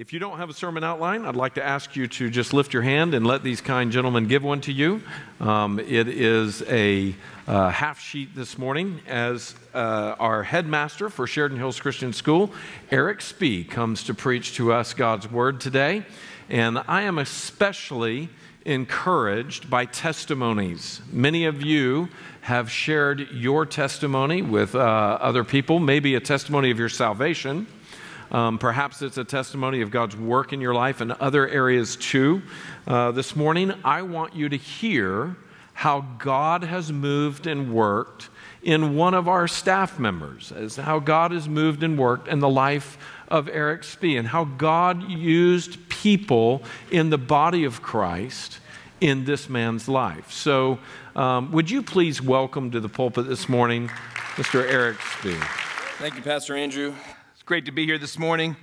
If you don't have a sermon outline, I'd like to ask you to just lift your hand and let these kind gentlemen give one to you. Um, it is a uh, half sheet this morning as uh, our headmaster for Sheridan Hills Christian School, Eric Spee, comes to preach to us God's Word today. And I am especially encouraged by testimonies. Many of you have shared your testimony with uh, other people, maybe a testimony of your salvation um, perhaps it's a testimony of God's work in your life and other areas too. Uh, this morning, I want you to hear how God has moved and worked in one of our staff members, as how God has moved and worked in the life of Eric Spee, and how God used people in the body of Christ in this man's life. So, um, would you please welcome to the pulpit this morning Mr. Eric Spee? Thank you, Pastor Andrew great to be here this morning.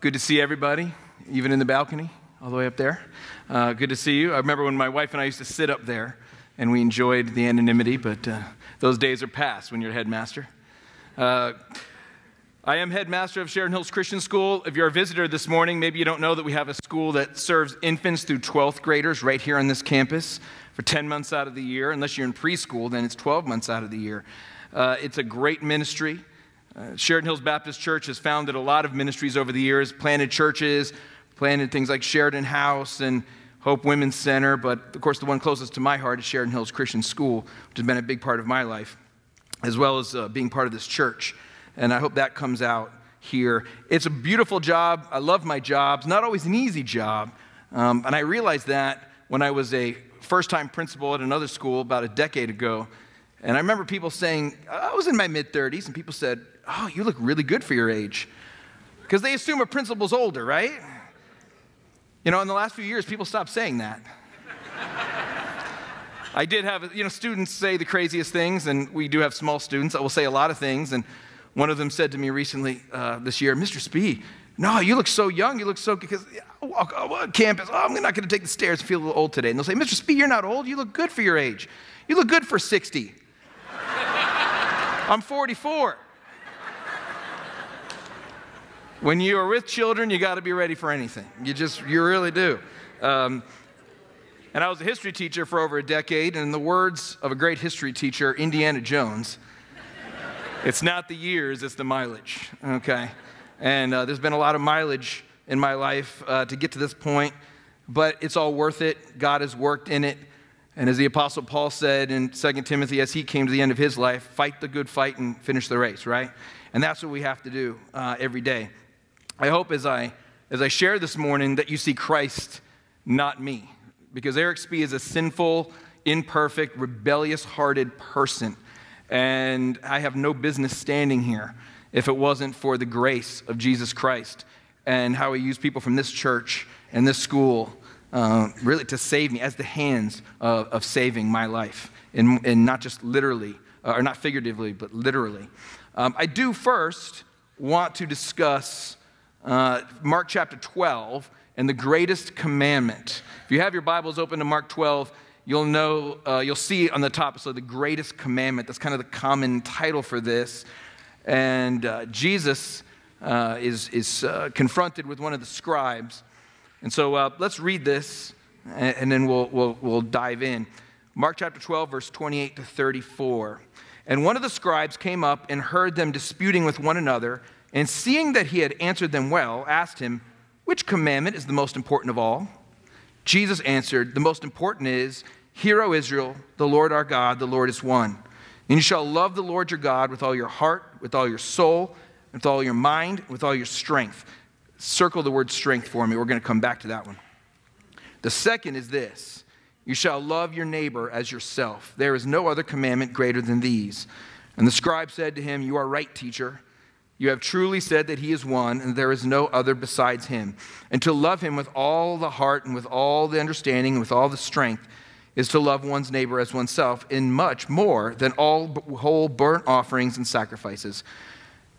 Good to see everybody, even in the balcony, all the way up there. Uh, good to see you. I remember when my wife and I used to sit up there and we enjoyed the anonymity, but uh, those days are past when you're headmaster. Uh, I am headmaster of Sheridan Hills Christian School. If you're a visitor this morning, maybe you don't know that we have a school that serves infants through 12th graders right here on this campus for 10 months out of the year. Unless you're in preschool, then it's 12 months out of the year. Uh, it's a great ministry. Uh, Sheridan Hills Baptist Church has founded a lot of ministries over the years, planted churches, planted things like Sheridan House and Hope Women's Center, but of course, the one closest to my heart is Sheridan Hills Christian School, which has been a big part of my life, as well as uh, being part of this church. And I hope that comes out here. It's a beautiful job. I love my job. It's not always an easy job. Um, and I realized that when I was a first time principal at another school about a decade ago. And I remember people saying, I was in my mid 30s, and people said, Oh, you look really good for your age. Because they assume a principal's older, right? You know, in the last few years, people stopped saying that. I did have, you know, students say the craziest things, and we do have small students that will say a lot of things. And one of them said to me recently uh, this year, Mr. Spee, no, you look so young. You look so, because walk on campus, oh, I'm not going to take the stairs and feel a little old today. And they'll say, Mr. Spee, you're not old. You look good for your age. You look good for 60. I'm 44. When you are with children, you got to be ready for anything. You just, you really do. Um, and I was a history teacher for over a decade, and in the words of a great history teacher, Indiana Jones, it's not the years, it's the mileage, okay? And uh, there's been a lot of mileage in my life uh, to get to this point, but it's all worth it. God has worked in it. And as the Apostle Paul said in 2 Timothy, as he came to the end of his life, fight the good fight and finish the race, right? And that's what we have to do uh, every day. I hope as I, as I share this morning that you see Christ, not me. Because Eric Spee is a sinful, imperfect, rebellious hearted person. And I have no business standing here if it wasn't for the grace of Jesus Christ and how he used people from this church and this school uh, really to save me as the hands of, of saving my life. And, and not just literally, uh, or not figuratively, but literally. Um, I do first want to discuss uh, Mark chapter 12 and the greatest commandment. If you have your Bibles open to Mark 12, you'll know, uh, you'll see on the top, so the greatest commandment. That's kind of the common title for this. And uh, Jesus uh, is, is uh, confronted with one of the scribes. And so uh, let's read this, and, and then we'll, we'll, we'll dive in. Mark chapter 12, verse 28 to 34. And one of the scribes came up and heard them disputing with one another and seeing that he had answered them well, asked him, Which commandment is the most important of all? Jesus answered, The most important is, Hear, O Israel, the Lord our God, the Lord is one. And you shall love the Lord your God with all your heart, with all your soul, with all your mind, with all your strength. Circle the word strength for me. We're going to come back to that one. The second is this You shall love your neighbor as yourself. There is no other commandment greater than these. And the scribe said to him, You are right, teacher. You have truly said that he is one, and there is no other besides him. And to love him with all the heart and with all the understanding and with all the strength is to love one's neighbor as oneself, in much more than all whole burnt offerings and sacrifices.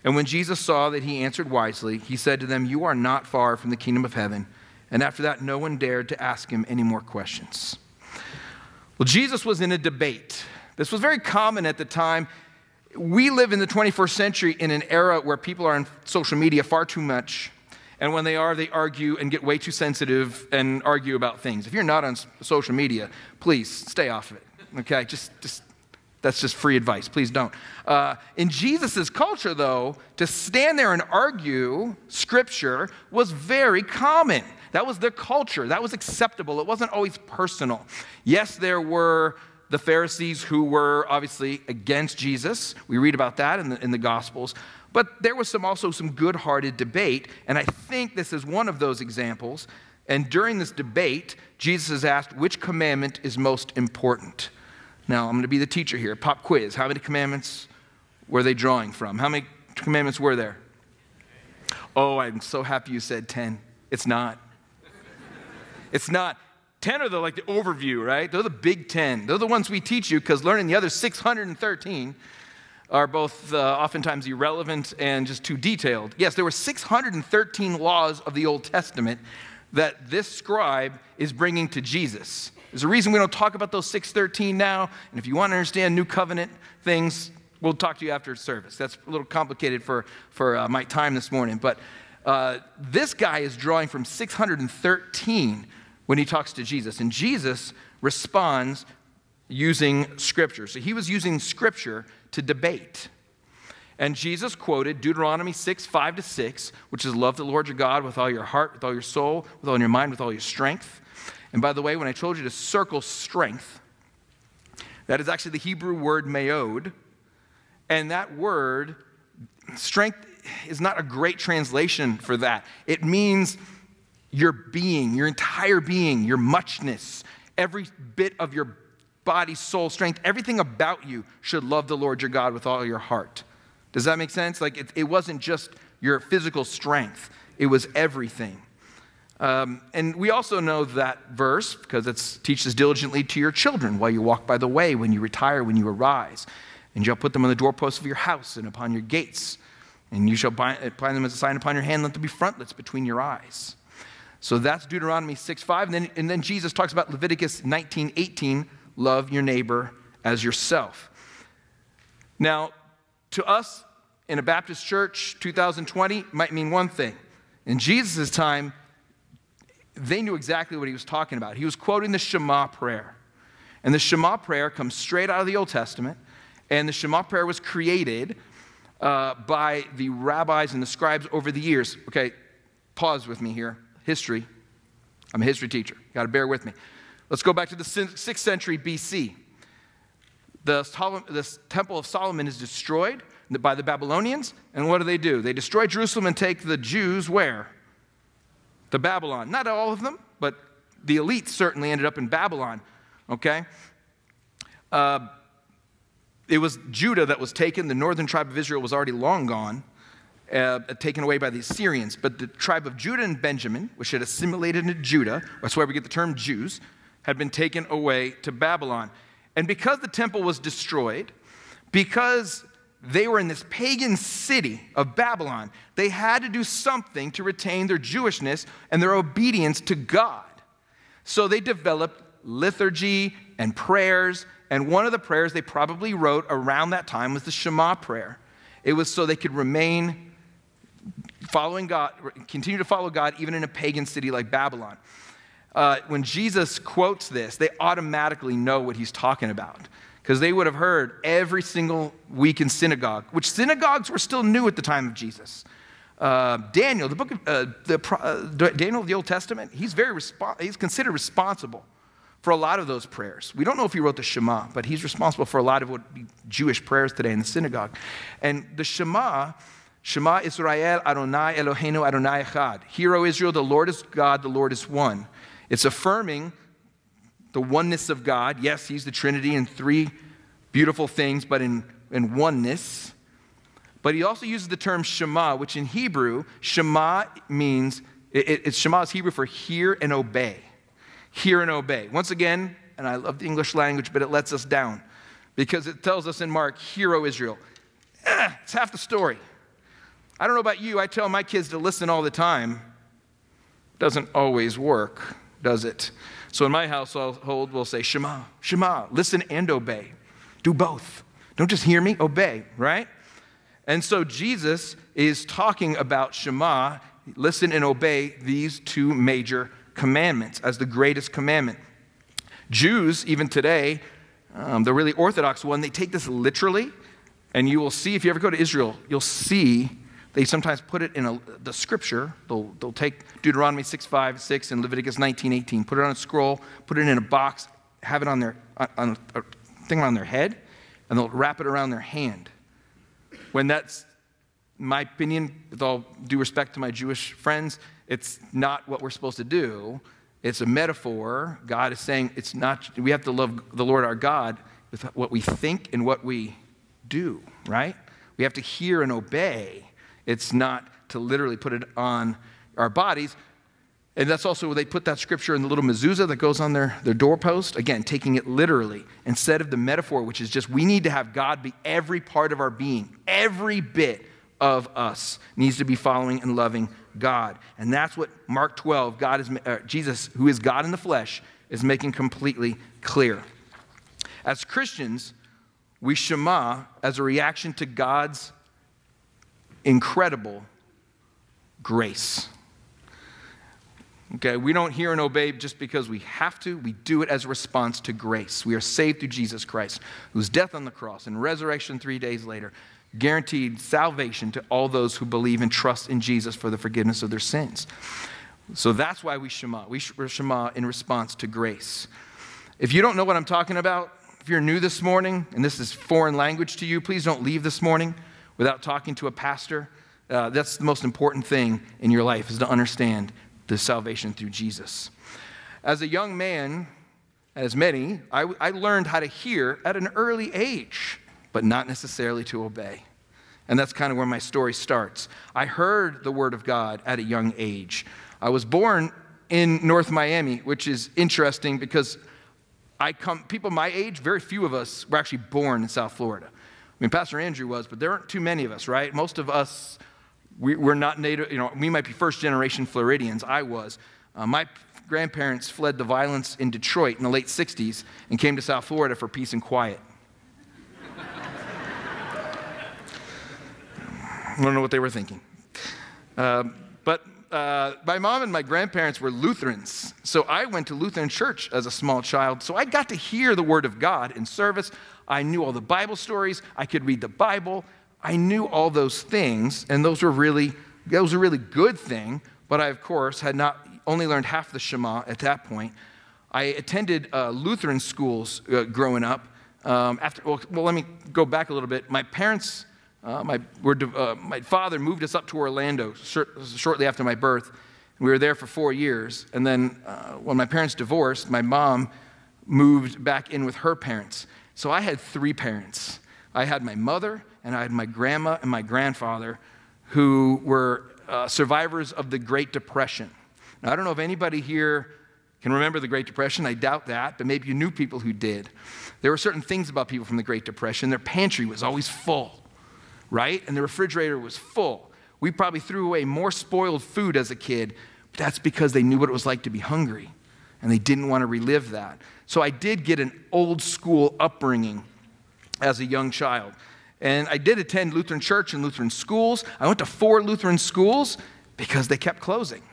And when Jesus saw that he answered wisely, he said to them, You are not far from the kingdom of heaven. And after that, no one dared to ask him any more questions. Well, Jesus was in a debate. This was very common at the time we live in the 21st century in an era where people are on social media far too much And when they are, they argue and get way too sensitive and argue about things. If you're not on social media, please stay off of it. Okay? Just, just that's just free advice. Please don't. Uh, in Jesus' culture, though, to stand there and argue scripture was very common. That was their culture. That was acceptable. It wasn't always personal. Yes, there were the Pharisees who were obviously against Jesus. We read about that in the, in the Gospels. But there was some, also some good hearted debate, and I think this is one of those examples. And during this debate, Jesus is asked which commandment is most important. Now, I'm going to be the teacher here. Pop quiz. How many commandments were they drawing from? How many commandments were there? Oh, I'm so happy you said 10. It's not. It's not. 10 are the like the overview, right? They're the big 10. They're the ones we teach you because learning the other 613 are both uh, oftentimes irrelevant and just too detailed. Yes, there were 613 laws of the Old Testament that this scribe is bringing to Jesus. There's a reason we don't talk about those 613 now. And if you want to understand new covenant things, we'll talk to you after service. That's a little complicated for, for uh, my time this morning. But uh, this guy is drawing from 613 when he talks to Jesus. And Jesus responds using scripture. So he was using scripture to debate. And Jesus quoted Deuteronomy 6, 5 to 6, which is love the Lord your God with all your heart, with all your soul, with all your mind, with all your strength. And by the way, when I told you to circle strength, that is actually the Hebrew word mayod. And that word, strength, is not a great translation for that. It means your being, your entire being, your muchness, every bit of your body, soul, strength, everything about you should love the Lord your God with all your heart. Does that make sense? Like it, it wasn't just your physical strength, it was everything. Um, and we also know that verse because it teaches diligently to your children while you walk by the way, when you retire, when you arise. And you shall put them on the doorposts of your house and upon your gates. And you shall bind, bind them as a sign upon your hand, let them be frontlets between your eyes. So that's Deuteronomy 6 5. And then, and then Jesus talks about Leviticus 19 18, love your neighbor as yourself. Now, to us in a Baptist church, 2020 might mean one thing. In Jesus' time, they knew exactly what he was talking about. He was quoting the Shema prayer. And the Shema prayer comes straight out of the Old Testament. And the Shema prayer was created uh, by the rabbis and the scribes over the years. Okay, pause with me here. History. I'm a history teacher. You got to bear with me. Let's go back to the 6th century BC. The, the Temple of Solomon is destroyed by the Babylonians. And what do they do? They destroy Jerusalem and take the Jews where? to Babylon. Not all of them, but the elites certainly ended up in Babylon, okay? Uh, it was Judah that was taken. The northern tribe of Israel was already long gone, uh, taken away by the Assyrians. But the tribe of Judah and Benjamin, which had assimilated into Judah, that's why we get the term Jews, had been taken away to Babylon. And because the temple was destroyed, because they were in this pagan city of Babylon. They had to do something to retain their Jewishness and their obedience to God. So they developed liturgy and prayers. And one of the prayers they probably wrote around that time was the Shema prayer. It was so they could remain following God, continue to follow God even in a pagan city like Babylon. Uh, when Jesus quotes this, they automatically know what he's talking about because they would have heard every single week in synagogue, which synagogues were still new at the time of Jesus. Uh, Daniel, the book of uh, the, uh, Daniel of the Old Testament, he's very he's considered responsible for a lot of those prayers. We don't know if he wrote the Shema, but he's responsible for a lot of what Jewish prayers today in the synagogue. And the Shema, Shema Israel Adonai Eloheinu Adonai Echad. Hear, O Israel, the Lord is God, the Lord is one. It's affirming the oneness of God. Yes, He's the Trinity in three beautiful things, but in, in oneness. But he also uses the term Shema, which in Hebrew, Shema means, it, it's Shema is Hebrew for hear and obey. Hear and obey. Once again, and I love the English language, but it lets us down because it tells us in Mark, Hear, O Israel. Eh, it's half the story. I don't know about you, I tell my kids to listen all the time. Doesn't always work, does it? So in my household, we'll say, Shema, Shema, listen and obey. Do both. Don't just hear me, obey, right? And so Jesus is talking about Shema listen and obey these two major commandments as the greatest commandment. Jews, even today, um, the really Orthodox one, they take this literally. And you will see, if you ever go to Israel, you'll see they sometimes put it in a, the scripture. They'll, they'll take Deuteronomy 6, 5, 6, and Leviticus 19, 18, put it on a scroll, put it in a box, have it on their on a thing on their head, and they'll wrap it around their hand. When that's my opinion, with all due respect to my Jewish friends, it's not what we're supposed to do. It's a metaphor. God is saying it's not, we have to love the Lord our God with what we think and what we do, right? We have to hear and obey. It's not to literally put it on our bodies. And that's also where they put that scripture in the little mezuzah that goes on their, their doorpost. Again, taking it literally instead of the metaphor, which is just we need to have God be every part of our being, every bit of us needs to be following and loving God. And that's what Mark 12, God is, uh, Jesus, who is God in the flesh, is making completely clear. As Christians, we shema as a reaction to God's incredible grace. Okay, we don't hear and obey just because we have to. We do it as a response to grace. We are saved through Jesus Christ, whose death on the cross and resurrection three days later guaranteed salvation to all those who believe and trust in Jesus for the forgiveness of their sins. So that's why we Shema. We Shema in response to grace. If you don't know what I'm talking about, if you're new this morning and this is foreign language to you, please don't leave this morning without talking to a pastor. Uh, that's the most important thing in your life is to understand the salvation through Jesus. As a young man, as many, I, I learned how to hear at an early age but not necessarily to obey. And that's kind of where my story starts. I heard the word of God at a young age. I was born in North Miami, which is interesting because I come, people my age, very few of us were actually born in South Florida. Mean, Pastor Andrew was, but there aren't too many of us, right? Most of us, we, are not native, you know, we might be first generation Floridians. I was. Uh, my grandparents fled the violence in Detroit in the late 60s and came to South Florida for peace and quiet. I don't know what they were thinking. Uh, but uh, my mom and my grandparents were Lutherans. So I went to Lutheran church as a small child. So I got to hear the word of God in service. I knew all the Bible stories. I could read the Bible. I knew all those things. And those were really, that was a really good thing. But I, of course, had not only learned half the Shema at that point. I attended uh, Lutheran schools uh, growing up. Um, after, well, well, let me go back a little bit. My parents uh, my, uh, my father moved us up to Orlando shortly after my birth. We were there for four years. And then uh, when my parents divorced, my mom moved back in with her parents. So I had three parents. I had my mother, and I had my grandma and my grandfather, who were uh, survivors of the Great Depression. Now, I don't know if anybody here can remember the Great Depression. I doubt that, but maybe you knew people who did. There were certain things about people from the Great Depression. Their pantry was always full right? And the refrigerator was full. We probably threw away more spoiled food as a kid, but that's because they knew what it was like to be hungry and they didn't want to relive that. So I did get an old school upbringing as a young child. And I did attend Lutheran church and Lutheran schools. I went to four Lutheran schools because they kept closing.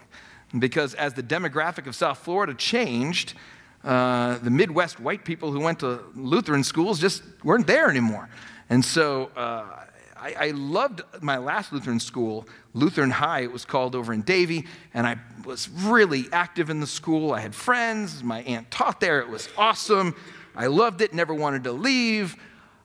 Because as the demographic of South Florida changed, uh, the Midwest white people who went to Lutheran schools just weren't there anymore. And so uh, I, I, loved my last Lutheran school, Lutheran High, it was called over in Davie, and I was really active in the school. I had friends, my aunt taught there, it was awesome. I loved it, never wanted to leave.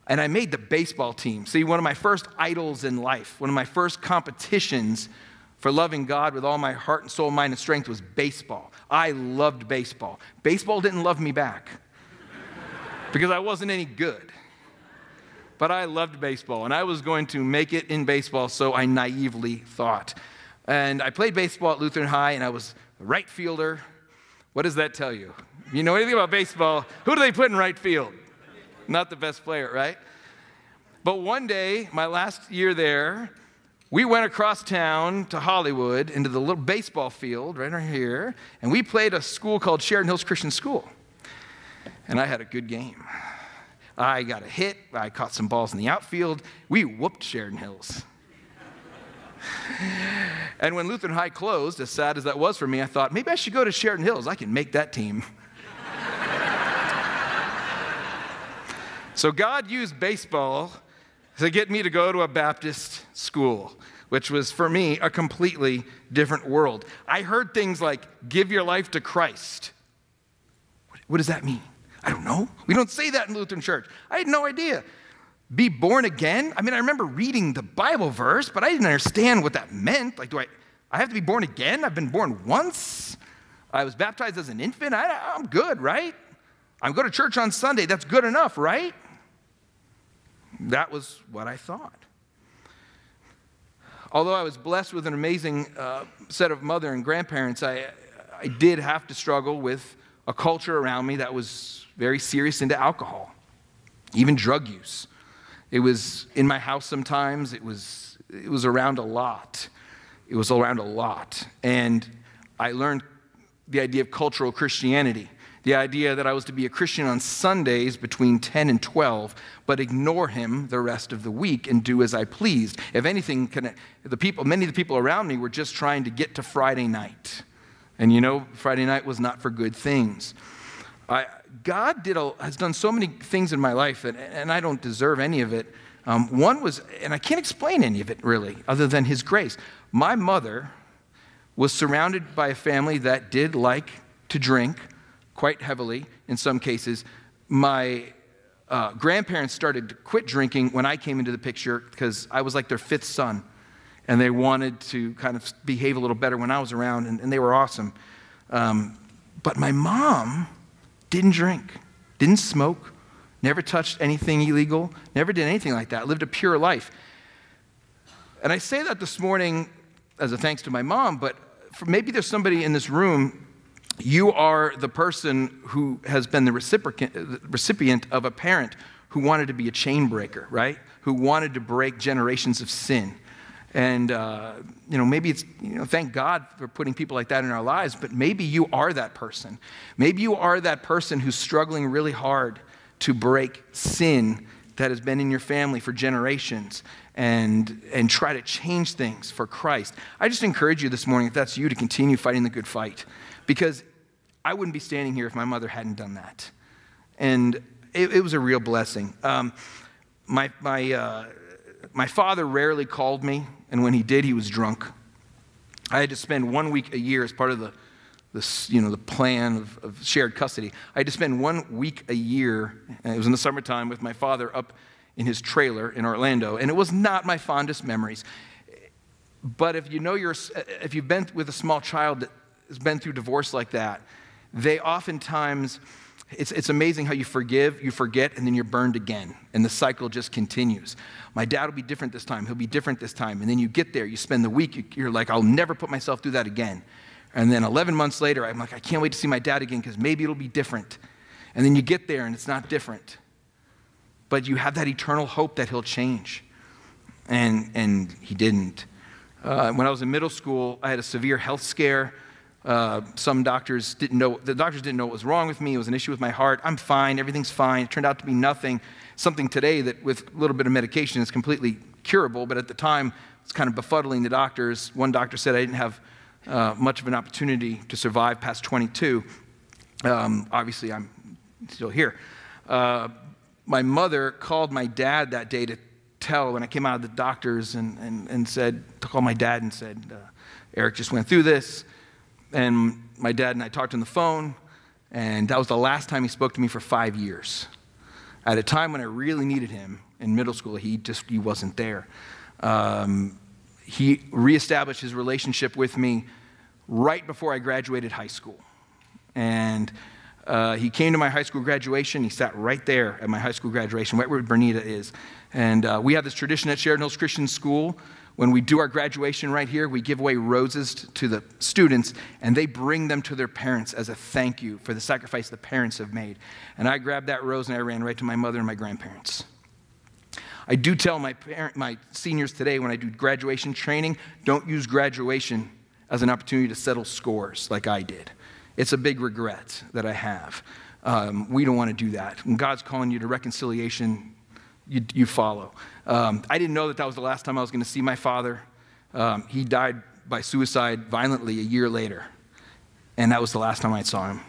And I made the baseball team. See, one of my first idols in life, one of my first competitions for loving God with all my heart and soul, mind, and strength was baseball. I loved baseball. Baseball didn't love me back because I wasn't any good but I loved baseball and I was going to make it in baseball, so I naively thought. And I played baseball at Lutheran High and I was right fielder. What does that tell you? You know anything about baseball? Who do they put in right field? Not the best player, right? But one day, my last year there, we went across town to Hollywood into the little baseball field right here, and we played a school called Sheridan Hills Christian School. And I had a good game. I got a hit. I caught some balls in the outfield. We whooped Sheridan Hills. and when Lutheran High closed, as sad as that was for me, I thought maybe I should go to Sheridan Hills. I can make that team. so God used baseball to get me to go to a Baptist school, which was for me a completely different world. I heard things like, give your life to Christ. What does that mean? I don't know. We don't say that in Lutheran church. I had no idea. Be born again? I mean, I remember reading the Bible verse, but I didn't understand what that meant. Like, do I, I have to be born again? I've been born once. I was baptized as an infant. I, I'm good, right? I'm going to church on Sunday. That's good enough, right? That was what I thought. Although I was blessed with an amazing uh, set of mother and grandparents, I, I did have to struggle with a culture around me that was very serious into alcohol, even drug use. It was in my house sometimes, it was, it was around a lot. It was around a lot. And I learned the idea of cultural Christianity the idea that I was to be a Christian on Sundays between 10 and 12, but ignore him the rest of the week and do as I pleased. If anything, the people, many of the people around me were just trying to get to Friday night. And you know, Friday night was not for good things. I, God did a, has done so many things in my life, and, and I don't deserve any of it. Um, one was, and I can't explain any of it really, other than His grace. My mother was surrounded by a family that did like to drink quite heavily in some cases. My uh, grandparents started to quit drinking when I came into the picture because I was like their fifth son. And they wanted to kind of behave a little better when I was around, and, and they were awesome. Um, but my mom didn't drink, didn't smoke, never touched anything illegal, never did anything like that, lived a pure life. And I say that this morning as a thanks to my mom, but maybe there's somebody in this room you are the person who has been the recipient of a parent who wanted to be a chain breaker, right? Who wanted to break generations of sin. And, uh, you know, maybe it's, you know, thank God for putting people like that in our lives, but maybe you are that person. Maybe you are that person who's struggling really hard to break sin that has been in your family for generations and, and try to change things for Christ. I just encourage you this morning, if that's you, to continue fighting the good fight because I wouldn't be standing here if my mother hadn't done that. And it, it was a real blessing. Um, my, my, uh, my father rarely called me, and when he did, he was drunk. I had to spend one week a year as part of the, the, you know, the plan of, of shared custody. I had to spend one week a year, it was in the summertime, with my father up in his trailer in Orlando, and it was not my fondest memories. But if you know you're, uh, if you've been with a small child that has been through divorce like that, they oftentimes, it's, it's amazing how you forgive, you forget, and then you're burned again. And the cycle just continues. My dad will be different this time. He'll be different this time. And then you get there, you spend the week, you're like, I'll never put myself through that again. And then 11 months later, I'm like, I can't wait to see my dad again because maybe it'll be different. And then you get there and it's not different. But you have that eternal hope that he'll change. And, and he didn't. Uh, when I was in middle school, I had a severe health scare. Uh, some doctors didn't know, the doctors didn't know what was wrong with me. It was an issue with my heart. I'm fine. Everything's fine. It turned out to be nothing. Something today that with a little bit of medication is completely curable, but at the time it's kind of befuddling the doctors. One doctor said I didn't have uh, much of an opportunity to survive past 22. Um, obviously, I'm still here. Uh, my mother called my dad that day to tell when I came out of the doctors and, and, and said, to call my dad and said, uh, Eric just went through this and my dad and I talked on the phone, and that was the last time he spoke to me for five years. At a time when I really needed him in middle school, he just he wasn't there. Um, he reestablished his relationship with me right before I graduated high school, and uh, he came to my high school graduation. He sat right there at my high school graduation, right where Bernita is. And uh, we have this tradition at Sheridan Hills Christian School when we do our graduation right here, we give away roses to the students and they bring them to their parents as a thank you for the sacrifice the parents have made. And I grabbed that rose and I ran right to my mother and my grandparents. I do tell my, parent, my seniors today when I do graduation training don't use graduation as an opportunity to settle scores like I did. It's a big regret that I have. Um, we don't want to do that. When God's calling you to reconciliation, you, you follow. Um, I didn't know that that was the last time I was going to see my father. Um, he died by suicide violently a year later, and that was the last time I saw him.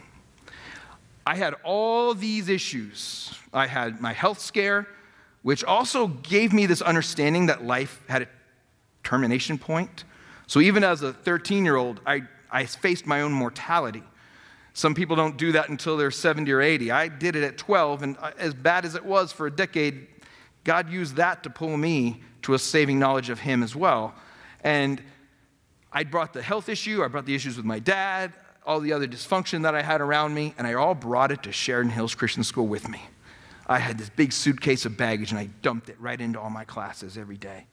I had all these issues. I had my health scare, which also gave me this understanding that life had a termination point. So even as a 13 year old, I, I faced my own mortality. Some people don't do that until they're 70 or 80. I did it at 12, and uh, as bad as it was for a decade, God used that to pull me to a saving knowledge of Him as well. And I brought the health issue, I brought the issues with my dad, all the other dysfunction that I had around me, and I all brought it to Sheridan Hills Christian School with me. I had this big suitcase of baggage and I dumped it right into all my classes every day.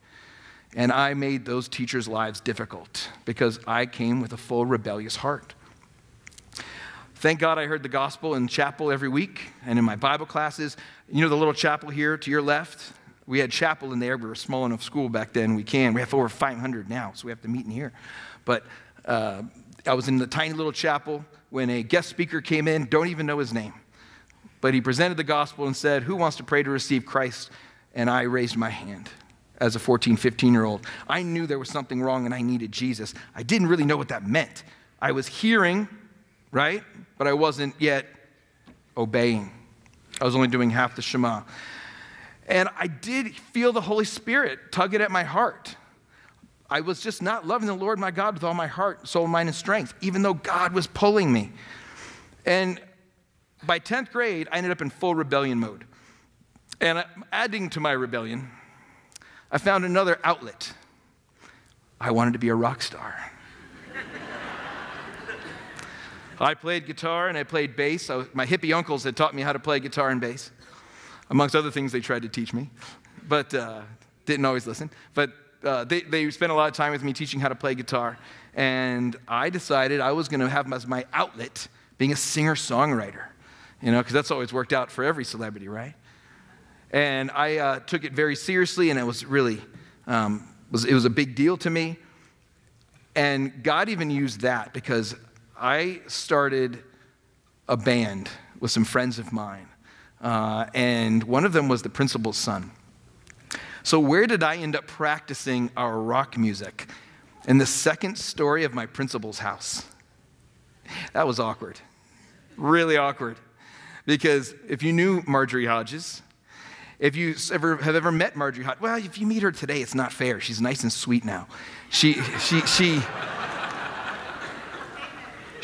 And I made those teachers' lives difficult because I came with a full rebellious heart. Thank God I heard the gospel in chapel every week and in my Bible classes. You know the little chapel here to your left? We had chapel in there. We were small enough school back then. We can. We have over 500 now, so we have to meet in here. But uh, I was in the tiny little chapel when a guest speaker came in, don't even know his name. But he presented the gospel and said, Who wants to pray to receive Christ? And I raised my hand as a 14, 15 year old. I knew there was something wrong and I needed Jesus. I didn't really know what that meant. I was hearing, right? But I wasn't yet obeying. I was only doing half the Shema. And I did feel the Holy Spirit tugging at my heart. I was just not loving the Lord my God with all my heart, soul, mind, and strength, even though God was pulling me. And by 10th grade, I ended up in full rebellion mode. And adding to my rebellion, I found another outlet. I wanted to be a rock star. I played guitar and I played bass. I was, my hippie uncles had taught me how to play guitar and bass, amongst other things they tried to teach me, but uh, didn't always listen. But uh, they, they spent a lot of time with me teaching how to play guitar. And I decided I was going to have as my outlet being a singer songwriter, you know, because that's always worked out for every celebrity, right? And I uh, took it very seriously, and it was really, um, was, it was a big deal to me. And God even used that because I started a band with some friends of mine. Uh, and one of them was the principal's son. So, where did I end up practicing our rock music? In the second story of my principal's house. That was awkward. Really awkward. Because if you knew Marjorie Hodges, if you ever have ever met Marjorie Hodges, well, if you meet her today, it's not fair. She's nice and sweet now. She, she, she,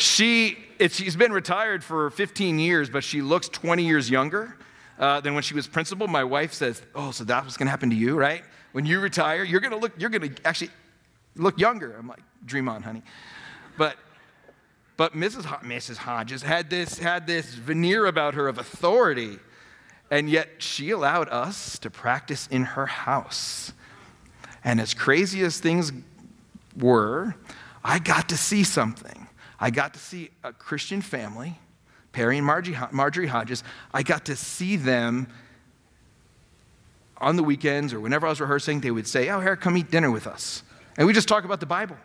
she, she's been retired for 15 years, but she looks 20 years younger uh, than when she was principal. My wife says, "Oh, so that's what's going to happen to you, right? When you retire, you're going to look, you're going to actually look younger." I'm like, "Dream on, honey." But but Mrs. H- Mrs. Hodges had this had this veneer about her of authority, and yet she allowed us to practice in her house. And as crazy as things were, I got to see something. I got to see a Christian family Perry and Margie, Marjorie Hodges, I got to see them on the weekends or whenever I was rehearsing, they would say, Oh, Eric, come eat dinner with us. And we just talk about the Bible.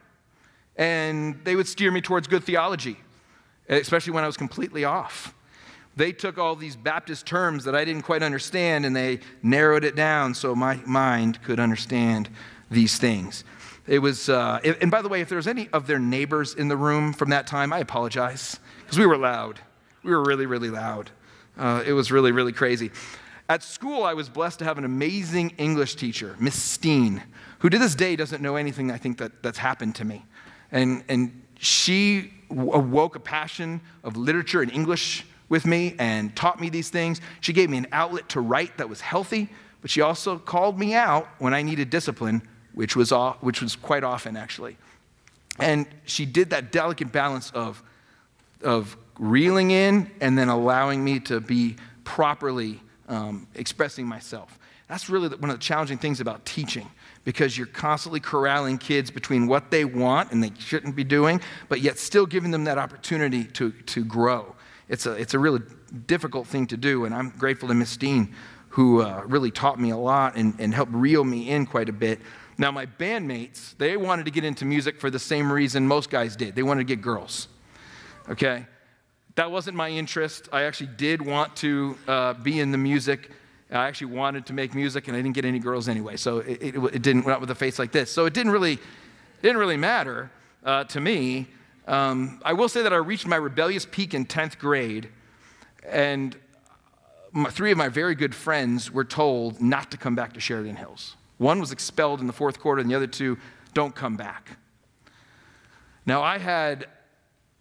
And they would steer me towards good theology, especially when I was completely off. They took all these Baptist terms that I didn't quite understand and they narrowed it down so my mind could understand these things. It was, uh, and by the way, if there was any of their neighbors in the room from that time, I apologize because we were loud. We were really, really loud. Uh, it was really, really crazy. At school, I was blessed to have an amazing English teacher, Miss Steen, who to this day doesn't know anything I think that, that's happened to me. And, and she awoke a passion of literature and English with me and taught me these things. She gave me an outlet to write that was healthy, but she also called me out when I needed discipline, which was, all, which was quite often, actually. And she did that delicate balance of, of reeling in and then allowing me to be properly um, expressing myself. That's really one of the challenging things about teaching because you're constantly corralling kids between what they want and they shouldn't be doing, but yet still giving them that opportunity to, to grow. It's a, it's a really difficult thing to do, and I'm grateful to Miss Dean, who uh, really taught me a lot and, and helped reel me in quite a bit. Now, my bandmates, they wanted to get into music for the same reason most guys did. They wanted to get girls, okay? That wasn't my interest. I actually did want to uh, be in the music. I actually wanted to make music, and I didn't get any girls anyway. So it, it, it didn't out with a face like this. So it didn't really didn't really matter uh, to me. Um, I will say that I reached my rebellious peak in 10th grade, and my, three of my very good friends were told not to come back to Sheridan Hills. One was expelled in the fourth quarter, and the other two don't come back. Now, I had,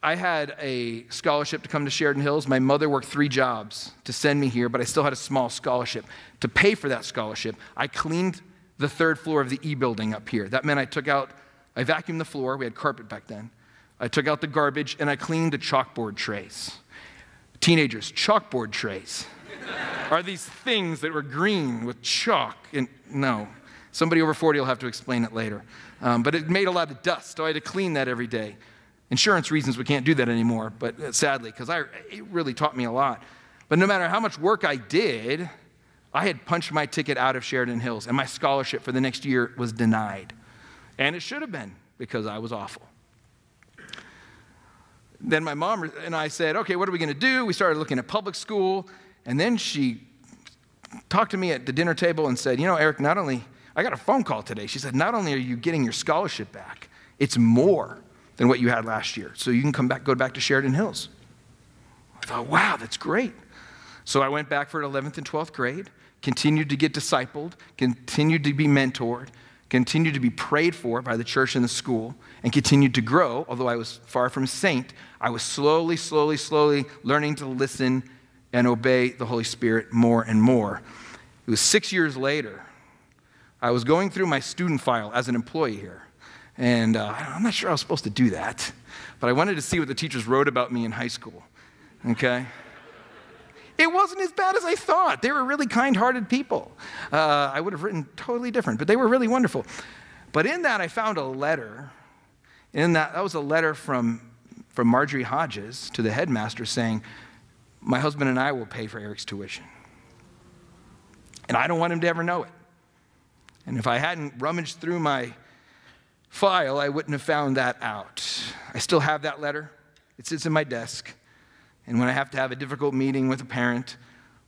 I had a scholarship to come to Sheridan Hills. My mother worked three jobs to send me here, but I still had a small scholarship. To pay for that scholarship, I cleaned the third floor of the E building up here. That meant I took out, I vacuumed the floor. We had carpet back then. I took out the garbage and I cleaned the chalkboard trays. Teenagers, chalkboard trays are these things that were green with chalk. And no, somebody over 40 will have to explain it later. Um, but it made a lot of dust, so I had to clean that every day. Insurance reasons we can't do that anymore, but uh, sadly, because I it really taught me a lot. But no matter how much work I did, I had punched my ticket out of Sheridan Hills, and my scholarship for the next year was denied. And it should have been because I was awful. Then my mom and I said, okay, what are we going to do? We started looking at public school. And then she talked to me at the dinner table and said, you know, Eric, not only, I got a phone call today. She said, not only are you getting your scholarship back, it's more than what you had last year. So you can come back, go back to Sheridan Hills. I thought, wow, that's great. So I went back for 11th and 12th grade, continued to get discipled, continued to be mentored, continued to be prayed for by the church and the school, and continued to grow. Although I was far from a saint, I was slowly, slowly, slowly learning to listen and obey the Holy Spirit more and more. It was six years later. I was going through my student file as an employee here, and uh, I'm not sure I was supposed to do that, but I wanted to see what the teachers wrote about me in high school. Okay? It wasn't as bad as I thought. They were really kind hearted people. Uh, I would have written totally different, but they were really wonderful. But in that, I found a letter. In that, that was a letter from, from Marjorie Hodges to the headmaster saying, My husband and I will pay for Eric's tuition. And I don't want him to ever know it. And if I hadn't rummaged through my file, I wouldn't have found that out. I still have that letter, it sits in my desk. And when I have to have a difficult meeting with a parent,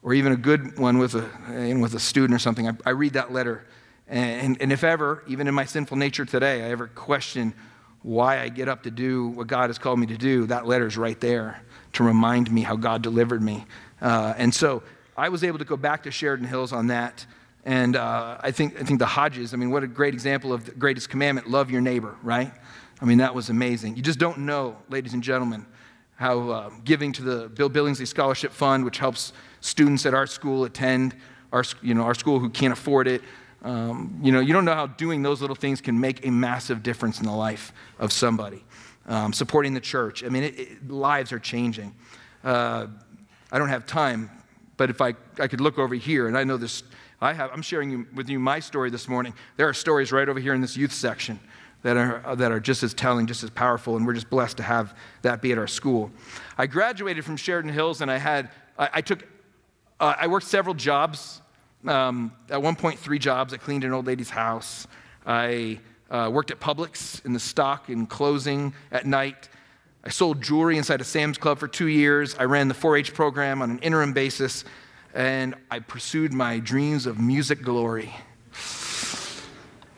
or even a good one with a, with a student or something, I, I read that letter. And, and if ever, even in my sinful nature today, I ever question why I get up to do what God has called me to do, that letter's right there to remind me how God delivered me. Uh, and so I was able to go back to Sheridan Hills on that. And uh, I, think, I think the Hodges, I mean, what a great example of the greatest commandment love your neighbor, right? I mean, that was amazing. You just don't know, ladies and gentlemen, how uh, giving to the Bill Billingsley Scholarship Fund, which helps students at our school attend our, you know, our school who can't afford it. Um, you know, you don't know how doing those little things can make a massive difference in the life of somebody. Um, supporting the church. I mean, it, it, lives are changing. Uh, I don't have time, but if I, I could look over here, and I know this, I have, I'm sharing with you my story this morning. There are stories right over here in this youth section that are, that are just as telling, just as powerful, and we're just blessed to have that be at our school. I graduated from Sheridan Hills, and I had, I, I took, uh, I worked several jobs. Um, at one point, three jobs. I cleaned an old lady's house. I uh, worked at Publix in the stock and closing at night. I sold jewelry inside a Sam's Club for two years. I ran the 4 H program on an interim basis, and I pursued my dreams of music glory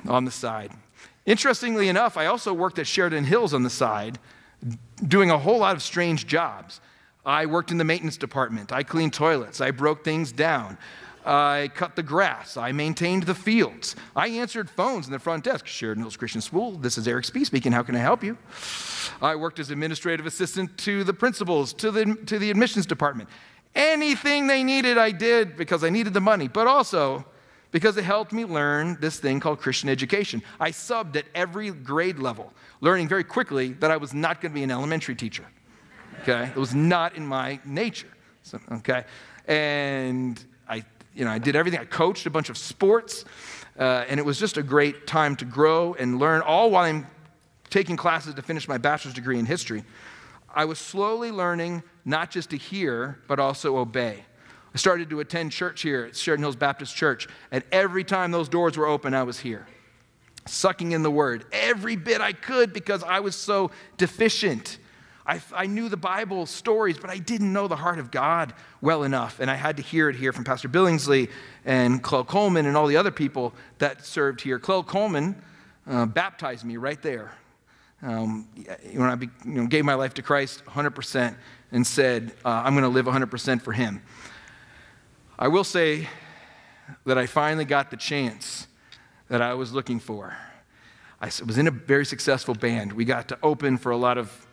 on the side. Interestingly enough, I also worked at Sheridan Hills on the side, doing a whole lot of strange jobs. I worked in the maintenance department. I cleaned toilets. I broke things down. I cut the grass. I maintained the fields. I answered phones in the front desk. Sheridan Hills Christian School, this is Eric Spee speaking. How can I help you? I worked as administrative assistant to the principals, to the, to the admissions department. Anything they needed, I did because I needed the money. But also, because it helped me learn this thing called Christian education. I subbed at every grade level, learning very quickly that I was not going to be an elementary teacher. Okay? It was not in my nature. So, okay? And I, you know, I did everything. I coached a bunch of sports, uh, and it was just a great time to grow and learn, all while I'm taking classes to finish my bachelor's degree in history. I was slowly learning not just to hear, but also obey. I started to attend church here at Sheridan Hills Baptist Church, and every time those doors were open, I was here, sucking in the word every bit I could because I was so deficient. I, I, knew the Bible stories, but I didn't know the heart of God well enough. And I had to hear it here from Pastor Billingsley and Clell Coleman and all the other people that served here. Clell Coleman uh, baptized me right there. Um, when I be, you know, gave my life to Christ 100% and said, uh, I'm going to live 100% for Him. I will say that I finally got the chance that I was looking for. I was in a very successful band. We got to open for a lot of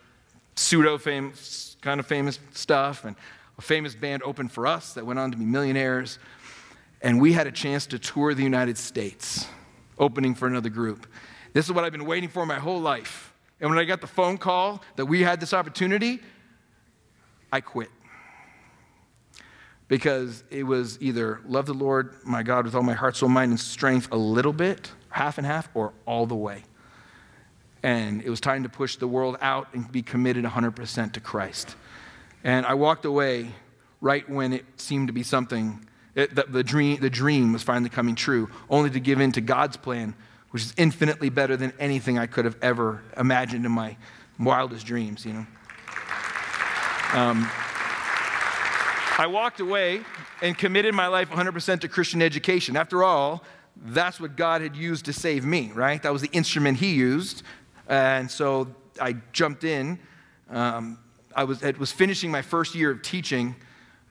pseudo famous, kind of famous stuff, and a famous band opened for us that went on to be millionaires. And we had a chance to tour the United States, opening for another group. This is what I've been waiting for my whole life. And when I got the phone call that we had this opportunity, I quit. Because it was either love the Lord, my God, with all my heart, soul, mind, and strength a little bit, half and half, or all the way. And it was time to push the world out and be committed 100% to Christ. And I walked away right when it seemed to be something, it, the, the, dream, the dream was finally coming true, only to give in to God's plan, which is infinitely better than anything I could have ever imagined in my wildest dreams, you know. Um, I walked away and committed my life 100% to Christian education. After all, that's what God had used to save me, right? That was the instrument He used. And so I jumped in. Um, I was, was finishing my first year of teaching,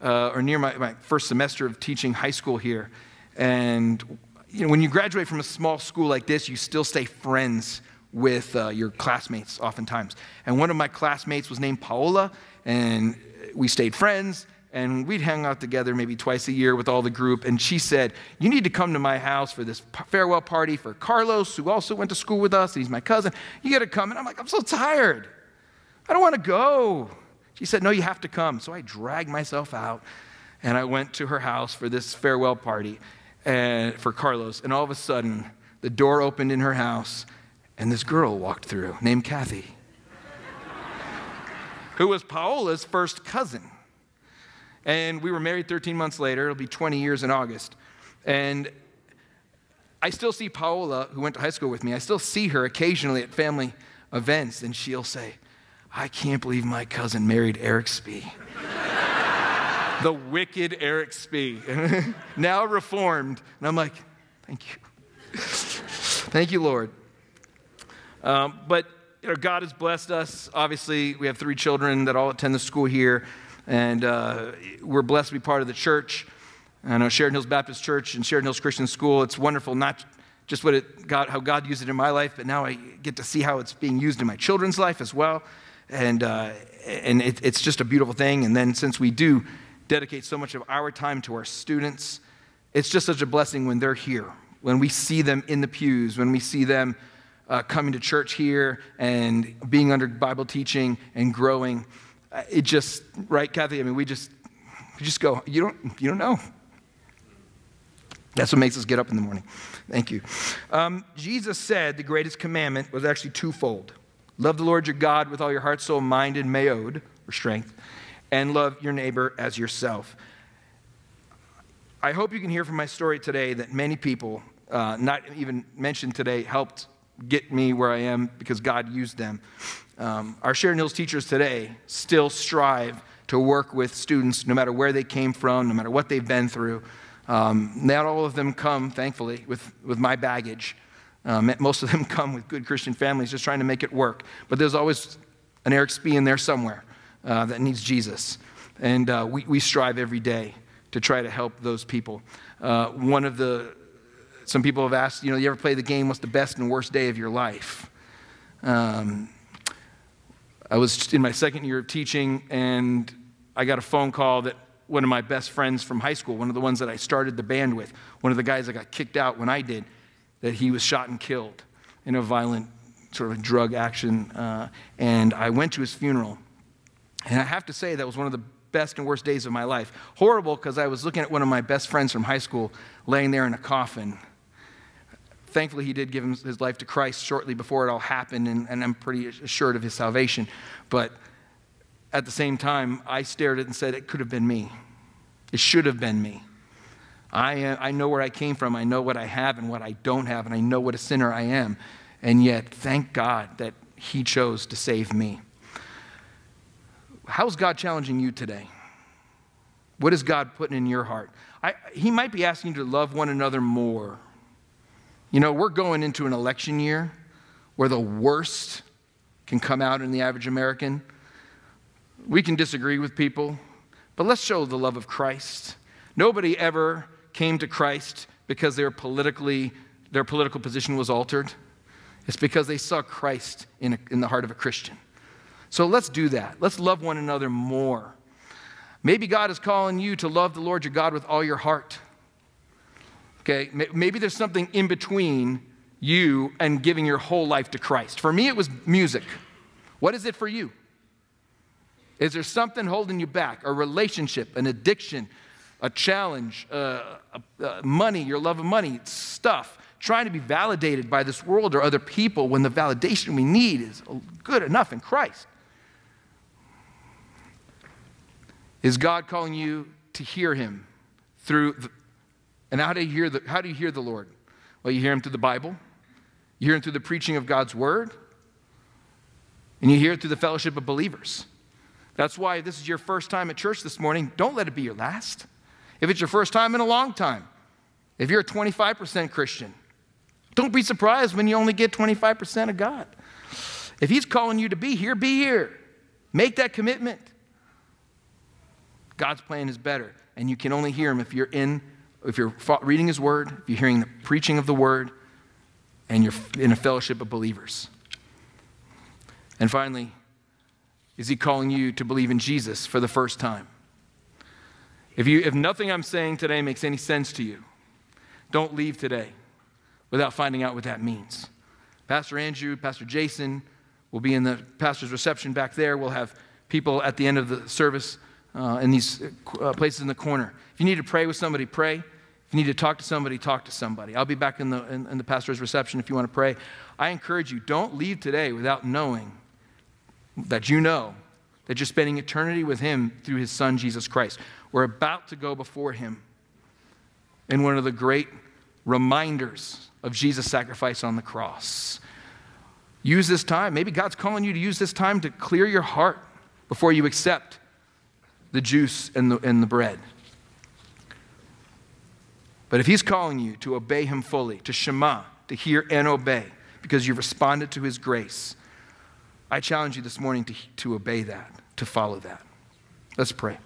uh, or near my, my first semester of teaching high school here. And you know, when you graduate from a small school like this, you still stay friends with uh, your classmates oftentimes. And one of my classmates was named Paola, and we stayed friends and we'd hang out together maybe twice a year with all the group. And she said, You need to come to my house for this farewell party for Carlos, who also went to school with us. And he's my cousin. You got to come. And I'm like, I'm so tired. I don't want to go. She said, No, you have to come. So I dragged myself out and I went to her house for this farewell party and, for Carlos. And all of a sudden, the door opened in her house and this girl walked through named Kathy, who was Paola's first cousin. And we were married 13 months later. It'll be 20 years in August. And I still see Paola, who went to high school with me, I still see her occasionally at family events, and she'll say, I can't believe my cousin married Eric Spee. the wicked Eric Spee, now reformed. And I'm like, thank you. thank you, Lord. Um, but you know, God has blessed us. Obviously, we have three children that all attend the school here. And uh, we're blessed to be part of the church. I know Sheridan Hills Baptist Church and Sheridan Hills Christian School. It's wonderful, not just what it God, how God used it in my life, but now I get to see how it's being used in my children's life as well. And, uh, and it, it's just a beautiful thing. And then since we do dedicate so much of our time to our students, it's just such a blessing when they're here, when we see them in the pews, when we see them uh, coming to church here and being under Bible teaching and growing it just, right, Kathy? I mean, we just, we just go, you don't, you don't know. That's what makes us get up in the morning. Thank you. Um, Jesus said the greatest commandment was actually twofold love the Lord your God with all your heart, soul, mind, and mayod, or strength, and love your neighbor as yourself. I hope you can hear from my story today that many people, uh, not even mentioned today, helped get me where I am because God used them. Um, our Sheridan Hills teachers today still strive to work with students no matter where they came from, no matter what they've been through. Um, not all of them come, thankfully, with, with my baggage. Um, most of them come with good Christian families just trying to make it work. But there's always an Eric Spee in there somewhere uh, that needs Jesus. And uh, we, we strive every day to try to help those people. Uh, one of the, some people have asked, you know, you ever play the game, what's the best and worst day of your life? Um, I was in my second year of teaching, and I got a phone call that one of my best friends from high school, one of the ones that I started the band with, one of the guys that got kicked out when I did, that he was shot and killed in a violent sort of drug action. Uh, and I went to his funeral. And I have to say, that was one of the best and worst days of my life. Horrible because I was looking at one of my best friends from high school laying there in a coffin Thankfully, he did give his life to Christ shortly before it all happened, and, and I'm pretty assured of his salvation. But at the same time, I stared at it and said, It could have been me. It should have been me. I, I know where I came from. I know what I have and what I don't have, and I know what a sinner I am. And yet, thank God that He chose to save me. How's God challenging you today? What is God putting in your heart? I, he might be asking you to love one another more You know, we're going into an election year where the worst can come out in the average American. We can disagree with people, but let's show the love of Christ. Nobody ever came to Christ because they were politically, their political position was altered. It's because they saw Christ in, a, in the heart of a Christian. So let's do that. Let's love one another more. Maybe God is calling you to love the Lord your God with all your heart. Okay, maybe there's something in between you and giving your whole life to Christ. For me, it was music. What is it for you? Is there something holding you back? A relationship, an addiction, a challenge, uh, uh, money, your love of money, stuff, trying to be validated by this world or other people when the validation we need is good enough in Christ? Is God calling you to hear Him through, the, and how do you hear the, how do you hear the Lord? Well, you hear Him through the Bible, you hear Him through the preaching of God's Word, and you hear it through the fellowship of believers. That's why if this is your first time at church this morning. Don't let it be your last. If it's your first time in a long time, if you're a 25% Christian, don't be surprised when you only get 25% of God. If He's calling you to be here, be here. Make that commitment. God's plan is better, and you can only hear Him if you're in, if you're reading His Word, if you're hearing the preaching of the Word, and you're in a fellowship of believers. And finally, is He calling you to believe in Jesus for the first time? If, you, if nothing I'm saying today makes any sense to you, don't leave today without finding out what that means. Pastor Andrew, Pastor Jason will be in the pastor's reception back there. We'll have people at the end of the service uh, in these uh, places in the corner. If you need to pray with somebody, pray. If you need to talk to somebody, talk to somebody. I'll be back in the, in, in the pastor's reception if you want to pray. I encourage you, don't leave today without knowing that you know that you're spending eternity with Him through His Son, Jesus Christ. We're about to go before Him in one of the great reminders of Jesus' sacrifice on the cross. Use this time. Maybe God's calling you to use this time to clear your heart before you accept the juice and the, and the bread. But if He's calling you to obey Him fully, to Shema, to hear and obey, because you've responded to His grace, I challenge you this morning to, to obey that, to follow that. Let's pray.